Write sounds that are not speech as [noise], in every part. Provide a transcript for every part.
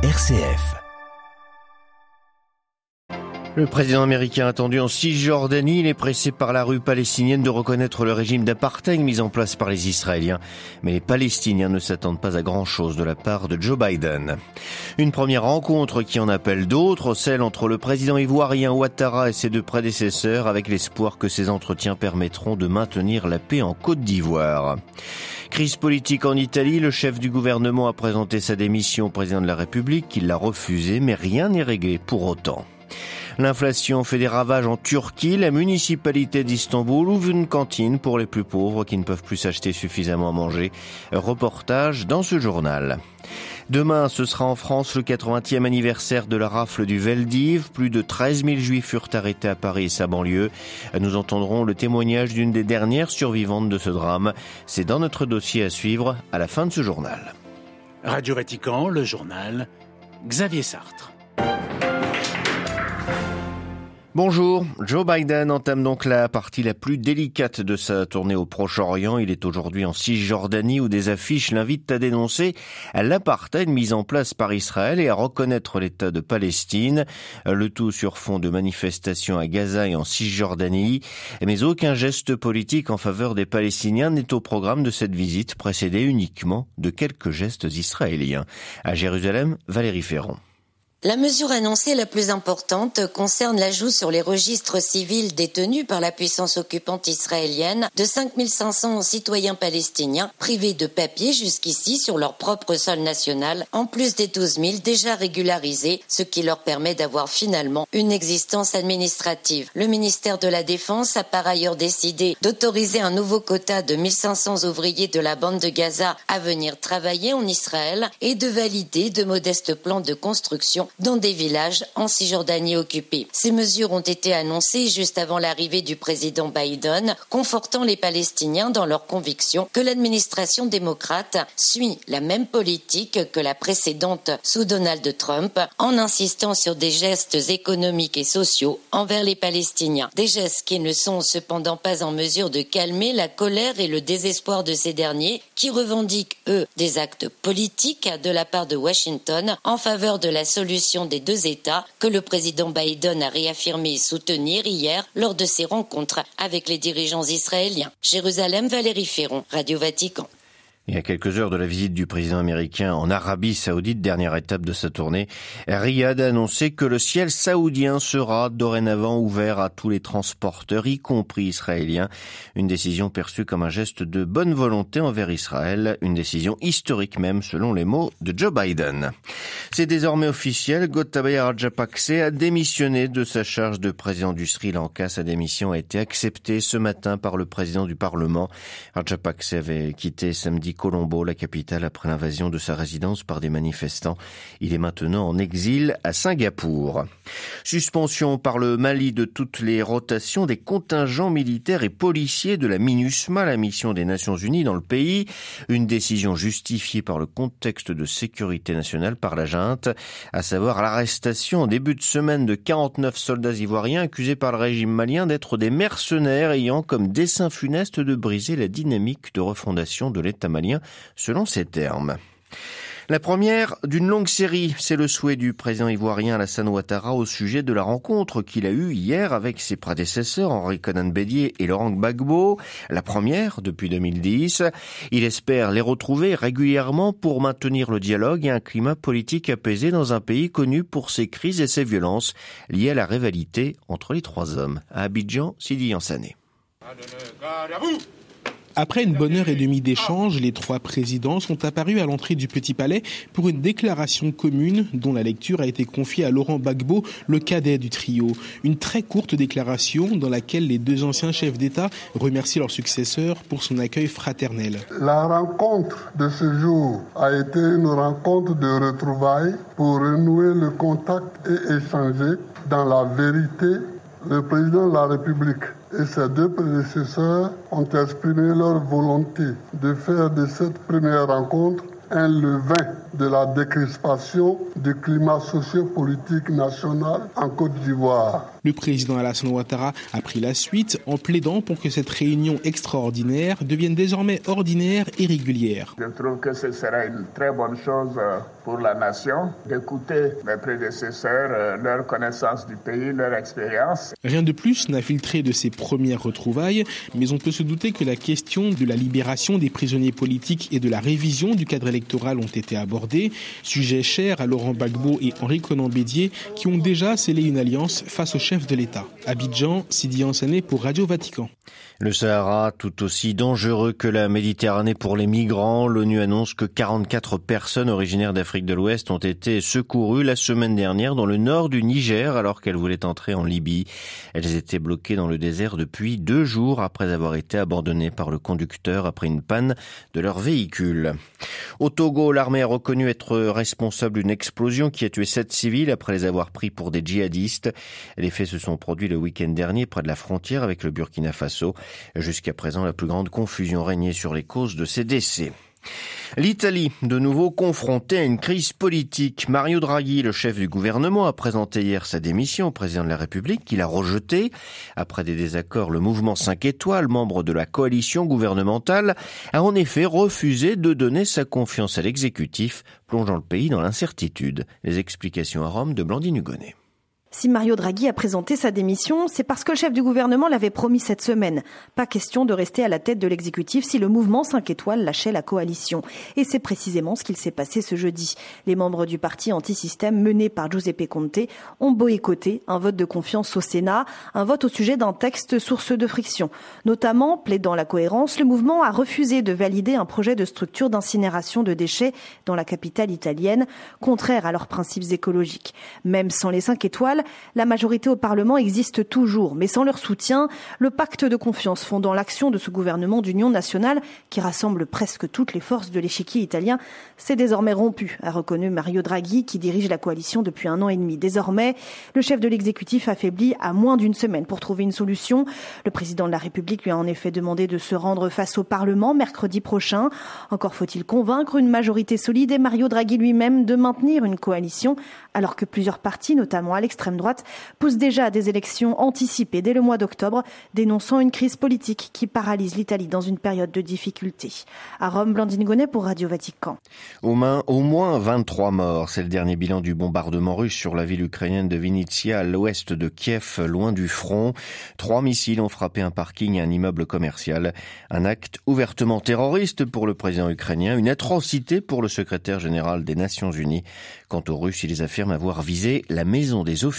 RCF. Le président américain attendu en Cisjordanie, il est pressé par la rue palestinienne de reconnaître le régime d'apartheid mis en place par les Israéliens. Mais les Palestiniens ne s'attendent pas à grand-chose de la part de Joe Biden. Une première rencontre qui en appelle d'autres, celle entre le président ivoirien Ouattara et ses deux prédécesseurs, avec l'espoir que ces entretiens permettront de maintenir la paix en Côte d'Ivoire. Crise politique en Italie, le chef du gouvernement a présenté sa démission au président de la République, qui l'a refusé, mais rien n'est réglé pour autant. L'inflation fait des ravages en Turquie. La municipalité d'Istanbul ouvre une cantine pour les plus pauvres qui ne peuvent plus s'acheter suffisamment à manger. Reportage dans ce journal. Demain, ce sera en France le 80e anniversaire de la rafle du Veldiv. Plus de 13 000 juifs furent arrêtés à Paris et sa banlieue. Nous entendrons le témoignage d'une des dernières survivantes de ce drame. C'est dans notre dossier à suivre à la fin de ce journal. Radio Vatican, le journal, Xavier Sartre. Bonjour, Joe Biden entame donc la partie la plus délicate de sa tournée au Proche-Orient. Il est aujourd'hui en Cisjordanie où des affiches l'invitent à dénoncer l'apartheid mise en place par Israël et à reconnaître l'État de Palestine. Le tout sur fond de manifestations à Gaza et en Cisjordanie. Mais aucun geste politique en faveur des Palestiniens n'est au programme de cette visite précédée uniquement de quelques gestes israéliens. À Jérusalem, Valérie Ferron. La mesure annoncée la plus importante concerne l'ajout sur les registres civils détenus par la puissance occupante israélienne de 5500 citoyens palestiniens privés de papier jusqu'ici sur leur propre sol national, en plus des 12 000 déjà régularisés, ce qui leur permet d'avoir finalement une existence administrative. Le ministère de la Défense a par ailleurs décidé d'autoriser un nouveau quota de 1500 ouvriers de la bande de Gaza à venir travailler en Israël et de valider de modestes plans de construction dans des villages en Cisjordanie occupée. Ces mesures ont été annoncées juste avant l'arrivée du président Biden, confortant les Palestiniens dans leur conviction que l'administration démocrate suit la même politique que la précédente sous Donald Trump en insistant sur des gestes économiques et sociaux envers les Palestiniens. Des gestes qui ne sont cependant pas en mesure de calmer la colère et le désespoir de ces derniers qui revendiquent, eux, des actes politiques de la part de Washington en faveur de la solution des deux États que le président Biden a réaffirmé soutenir hier lors de ses rencontres avec les dirigeants israéliens. Jérusalem, Valérie Ferron, Radio Vatican. Y a quelques heures de la visite du président américain en Arabie saoudite, dernière étape de sa tournée, Riyad a annoncé que le ciel saoudien sera dorénavant ouvert à tous les transporteurs, y compris israéliens. Une décision perçue comme un geste de bonne volonté envers Israël, une décision historique même selon les mots de Joe Biden. C'est désormais officiel, Gotabaya Rajapakse a démissionné de sa charge de président du Sri Lanka. Sa démission a été acceptée ce matin par le président du Parlement. Rajapakse avait quitté samedi Colombo, la capitale, après l'invasion de sa résidence par des manifestants. Il est maintenant en exil à Singapour. Suspension par le Mali de toutes les rotations des contingents militaires et policiers de la MINUSMA, la mission des Nations Unies dans le pays. Une décision justifiée par le contexte de sécurité nationale par la junte, à savoir l'arrestation en début de semaine de 49 soldats ivoiriens accusés par le régime malien d'être des mercenaires ayant comme dessein funeste de briser la dynamique de refondation de l'État selon ces termes. La première d'une longue série, c'est le souhait du président ivoirien Alassane Ouattara au sujet de la rencontre qu'il a eue hier avec ses prédécesseurs Henri Conan Bédier et Laurent Gbagbo. La première depuis 2010. Il espère les retrouver régulièrement pour maintenir le dialogue et un climat politique apaisé dans un pays connu pour ses crises et ses violences liées à la rivalité entre les trois hommes. À Abidjan, Sidi Yansané. Après une bonne heure et demie d'échange, les trois présidents sont apparus à l'entrée du Petit Palais pour une déclaration commune dont la lecture a été confiée à Laurent Gbagbo, le cadet du trio. Une très courte déclaration dans laquelle les deux anciens chefs d'État remercient leur successeur pour son accueil fraternel. La rencontre de ce jour a été une rencontre de retrouvailles pour renouer le contact et échanger dans la vérité le président de la République et ses deux prédécesseurs ont exprimé leur volonté de faire de cette première rencontre un levain de la décrispation du climat sociopolitique national en Côte d'Ivoire. Le président Alassane Ouattara a pris la suite en plaidant pour que cette réunion extraordinaire devienne désormais ordinaire et régulière. Je trouve que ce sera une très bonne chose euh, pour la nation d'écouter mes prédécesseurs, euh, leur connaissance du pays, leur expérience. Rien de plus n'a filtré de ces premières retrouvailles, mais on peut se douter que la question de la libération des prisonniers politiques et de la révision du cadre électoral ont été abordées, sujet cher à Laurent Gbagbo et Henri Conan Bédier qui ont déjà scellé une alliance face au chef de l'État. Abidjan, Sidi Ansané pour Radio Vatican. Le Sahara, tout aussi dangereux que la Méditerranée pour les migrants. L'ONU annonce que 44 personnes originaires d'Afrique de l'Ouest ont été secourues la semaine dernière dans le nord du Niger alors qu'elles voulaient entrer en Libye. Elles étaient bloquées dans le désert depuis deux jours après avoir été abandonnées par le conducteur après une panne de leur véhicule. Au Togo, l'armée a reconnu être responsable d'une explosion qui a tué sept civils après les avoir pris pour des djihadistes. Les faits se sont produits le week-end dernier près de la frontière avec le Burkina Faso. Jusqu'à présent, la plus grande confusion régnait sur les causes de ces décès. L'Italie, de nouveau confrontée à une crise politique. Mario Draghi, le chef du gouvernement, a présenté hier sa démission au président de la République, qu'il a rejeté. Après des désaccords, le mouvement 5 étoiles, membre de la coalition gouvernementale, a en effet refusé de donner sa confiance à l'exécutif, plongeant le pays dans l'incertitude. Les explications à Rome de Blandine Hugonnet. Si Mario Draghi a présenté sa démission, c'est parce que le chef du gouvernement l'avait promis cette semaine. Pas question de rester à la tête de l'exécutif si le mouvement 5 étoiles lâchait la coalition. Et c'est précisément ce qu'il s'est passé ce jeudi. Les membres du parti anti-système mené par Giuseppe Conte ont boycotté un vote de confiance au Sénat, un vote au sujet d'un texte source de friction. Notamment, plaidant la cohérence, le mouvement a refusé de valider un projet de structure d'incinération de déchets dans la capitale italienne, contraire à leurs principes écologiques. Même sans les 5 étoiles, la majorité au Parlement existe toujours, mais sans leur soutien, le pacte de confiance fondant l'action de ce gouvernement d'union nationale, qui rassemble presque toutes les forces de l'échiquier italien, s'est désormais rompu, a reconnu Mario Draghi, qui dirige la coalition depuis un an et demi. Désormais, le chef de l'exécutif affaibli a moins d'une semaine pour trouver une solution. Le président de la République lui a en effet demandé de se rendre face au Parlement mercredi prochain. Encore faut-il convaincre une majorité solide et Mario Draghi lui-même de maintenir une coalition, alors que plusieurs partis, notamment à l'extrême droite pousse déjà à des élections anticipées dès le mois d'octobre, dénonçant une crise politique qui paralyse l'Italie dans une période de difficulté. À Rome, Blandine Gonnet pour Radio Vatican. Au moins, au moins 23 morts. C'est le dernier bilan du bombardement russe sur la ville ukrainienne de Vinnytsia à l'ouest de Kiev, loin du front. Trois missiles ont frappé un parking et un immeuble commercial. Un acte ouvertement terroriste pour le président ukrainien, une atrocité pour le secrétaire général des Nations Unies. Quant aux Russes, ils affirment avoir visé la maison des officiers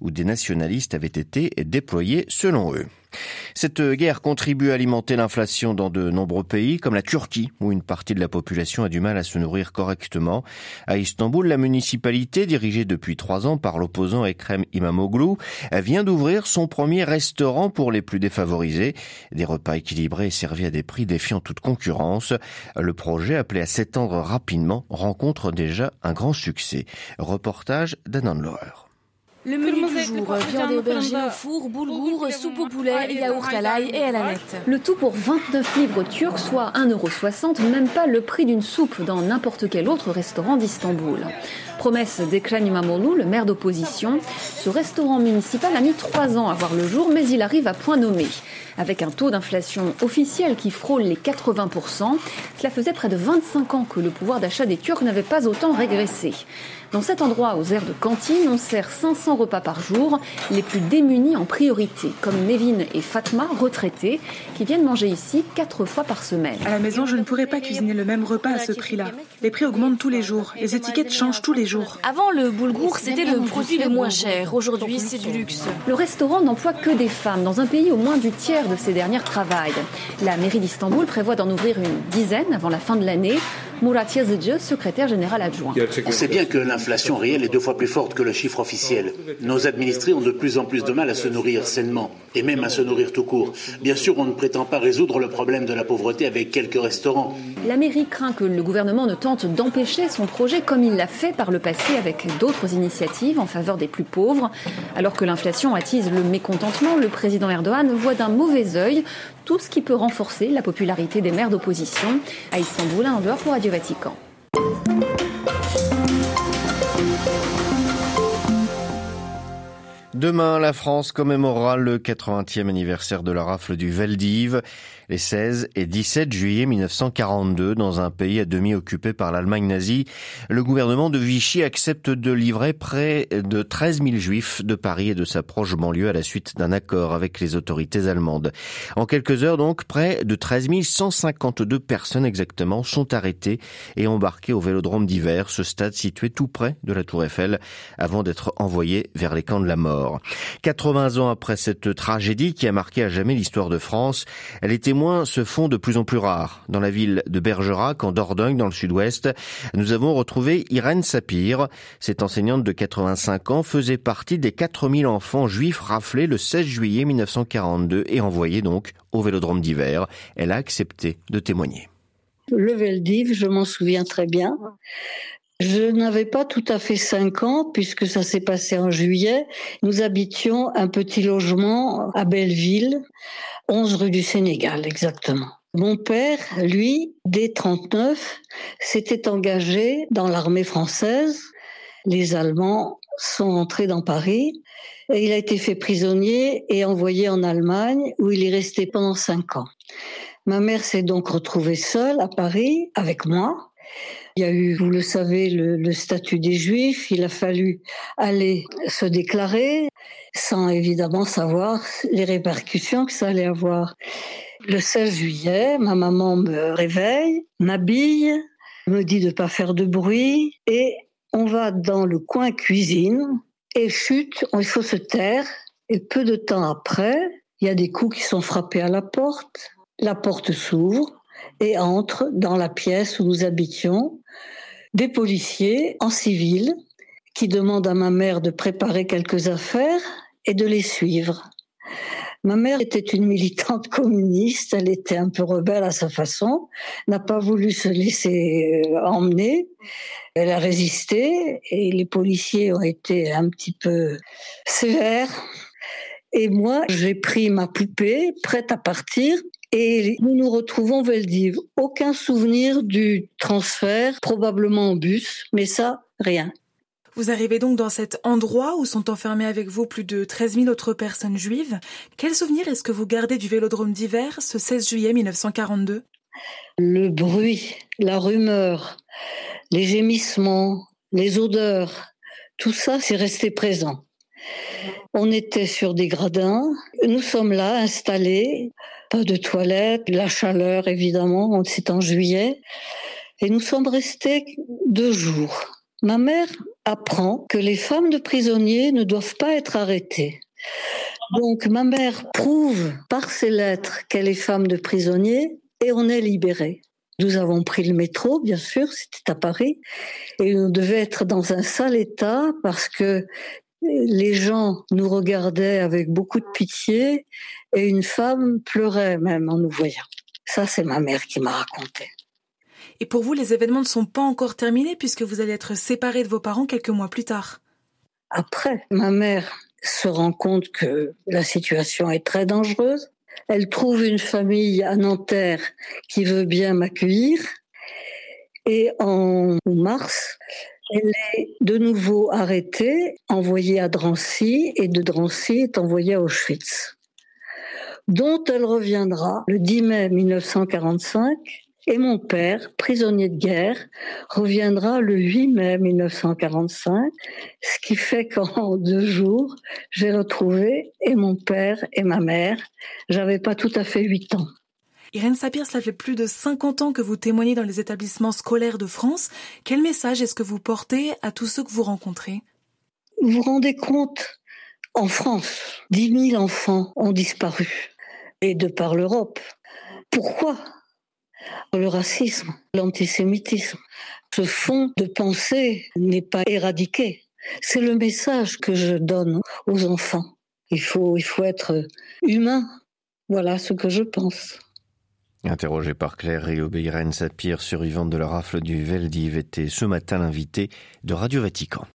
où des nationalistes avaient été déployés selon eux. Cette guerre contribue à alimenter l'inflation dans de nombreux pays, comme la Turquie, où une partie de la population a du mal à se nourrir correctement. À Istanbul, la municipalité, dirigée depuis trois ans par l'opposant Ekrem Imamoglu, vient d'ouvrir son premier restaurant pour les plus défavorisés. Des repas équilibrés servis à des prix défiant toute concurrence. Le projet, appelé à s'étendre rapidement, rencontre déjà un grand succès. Reportage d'Anan Lohr. Le menu du jour, viande et aubergine au four, boulgour, soupe au poulet, yaourt à l'ail et à la nette. Le tout pour 29 livres turcs, soit 1,60€, même pas le prix d'une soupe dans n'importe quel autre restaurant d'Istanbul. Promesse d'Ekrem İmamoğlu, le maire d'opposition, ce restaurant municipal a mis trois ans à voir le jour, mais il arrive à point nommé. Avec un taux d'inflation officiel qui frôle les 80%, cela faisait près de 25 ans que le pouvoir d'achat des Turcs n'avait pas autant régressé. Dans cet endroit aux aires de cantine, on sert 500 repas par jour, les plus démunis en priorité, comme Nevin et Fatma, retraités, qui viennent manger ici quatre fois par semaine. À la maison, je ne pourrais pas cuisiner le même repas à ce prix-là. Les prix augmentent tous les jours, les étiquettes changent tous les jours. Avant, le boulgour, c'était le produit le moins cher. Aujourd'hui, c'est du luxe. Le restaurant n'emploie que des femmes. Dans un pays où moins du tiers de ces dernières travaillent. La mairie d'Istanbul prévoit d'en ouvrir une dizaine avant la fin de l'année. Murat Yazıcı, secrétaire général adjoint. On sait bien que l'inflation réelle est deux fois plus forte que le chiffre officiel. Nos administrés ont de plus en plus de mal à se nourrir sainement, et même à se nourrir tout court. Bien sûr, on ne prétend pas résoudre le problème de la pauvreté avec quelques restaurants. La mairie craint que le gouvernement ne tente d'empêcher son projet comme il l'a fait par le avec d'autres initiatives en faveur des plus pauvres. Alors que l'inflation attise le mécontentement, le président Erdogan voit d'un mauvais œil tout ce qui peut renforcer la popularité des maires d'opposition. À Istanbul, un pour Radio Vatican. Demain, la France commémorera le 80e anniversaire de la rafle du Veldiv, les 16 et 17 juillet 1942, dans un pays à demi occupé par l'Allemagne nazie. Le gouvernement de Vichy accepte de livrer près de 13 000 juifs de Paris et de sa proche banlieue à la suite d'un accord avec les autorités allemandes. En quelques heures donc, près de 13 152 personnes exactement sont arrêtées et embarquées au Vélodrome d'hiver, ce stade situé tout près de la Tour Eiffel, avant d'être envoyées vers les camps de la mort. 80 ans après cette tragédie qui a marqué à jamais l'histoire de France, les témoins se font de plus en plus rares. Dans la ville de Bergerac, en Dordogne, dans le sud-ouest, nous avons retrouvé Irène Sapir. Cette enseignante de 85 ans faisait partie des 4000 enfants juifs raflés le 16 juillet 1942 et envoyés donc au Vélodrome d'hiver. Elle a accepté de témoigner. Le Veldiv, je m'en souviens très bien. Je n'avais pas tout à fait cinq ans puisque ça s'est passé en juillet. Nous habitions un petit logement à Belleville, 11 rue du Sénégal exactement. Mon père, lui, dès 39, s'était engagé dans l'armée française. Les Allemands sont entrés dans Paris et il a été fait prisonnier et envoyé en Allemagne où il est resté pendant cinq ans. Ma mère s'est donc retrouvée seule à Paris avec moi. Il y a eu, vous le savez, le, statut des Juifs. Il a fallu aller se déclarer sans évidemment savoir les répercussions que ça allait avoir. Le 16 juillet, ma maman me réveille, m'habille, me dit de pas faire de bruit et on va dans le coin cuisine et chute, il faut se taire. Et peu de temps après, il y a des coups qui sont frappés à la porte. La porte s'ouvre et entre dans la pièce où nous habitions des policiers en civil qui demandent à ma mère de préparer quelques affaires et de les suivre. Ma mère était une militante [laughs] communiste, elle était un peu rebelle à sa façon, n'a pas voulu se laisser euh, emmener, elle a résisté et les policiers ont été un petit peu sévères. Et moi, j'ai pris ma poupée, prête à partir, et nous nous retrouvons Veldiv. Aucun souvenir du transfert, probablement en bus, mais ça, rien. Vous arrivez donc dans cet endroit où sont enfermés avec vous plus de 13 000 autres personnes juives. Quel souvenir est-ce que vous gardez du vélodrome d'hiver ce 16 juillet 1942 Le bruit, la rumeur, les gémissements, les odeurs, tout ça, c'est resté présent. On était sur des gradins. Nous sommes là, installés. Pas de toilettes, la chaleur, évidemment. C'est en juillet. Et nous sommes restés deux jours. Ma mère apprend que les femmes de prisonniers ne doivent pas être arrêtées. Donc ma mère prouve par ses lettres qu'elle est femme de prisonnier et on est libéré. Nous avons pris le métro, bien sûr, c'était à Paris, et on devait être dans un sale état parce que les gens nous regardaient avec beaucoup de pitié et une femme pleurait même en nous voyant. Ça, c'est ma mère qui m'a raconté. Et pour vous, les événements ne sont pas encore terminés puisque vous allez être séparés de vos parents quelques mois plus tard. Après, ma mère se rend compte que la situation est très dangereuse. Elle trouve une famille à Nanterre qui veut bien m'accueillir. Et en mars, elle est de nouveau arrêtée, envoyée à Drancy, et de Drancy est envoyée à Auschwitz, dont elle reviendra le 10 mai 1945, et mon père, prisonnier de guerre, reviendra le 8 mai 1945, ce qui fait qu'en [laughs] deux jours, j'ai retrouvé et mon père et ma mère. J'avais pas tout à fait huit ans. Irène Sapir, cela fait plus de 50 ans que vous témoignez dans les établissements scolaires de France. Quel message est-ce que vous portez à tous ceux que vous rencontrez? Vous vous rendez compte En France, 10 000 enfants ont disparu, et de par l'Europe. Pourquoi? Le racisme, l'antisémitisme. Ce fond de pensée n'est pas éradiqué. C'est le message que je donne aux enfants. Il faut, il faut être humain. Voilà ce que je pense. Interrogé par Claire Rio Sapir, survivante de la rafle du Veldiv, était ce matin l'invité de Radio Vatican.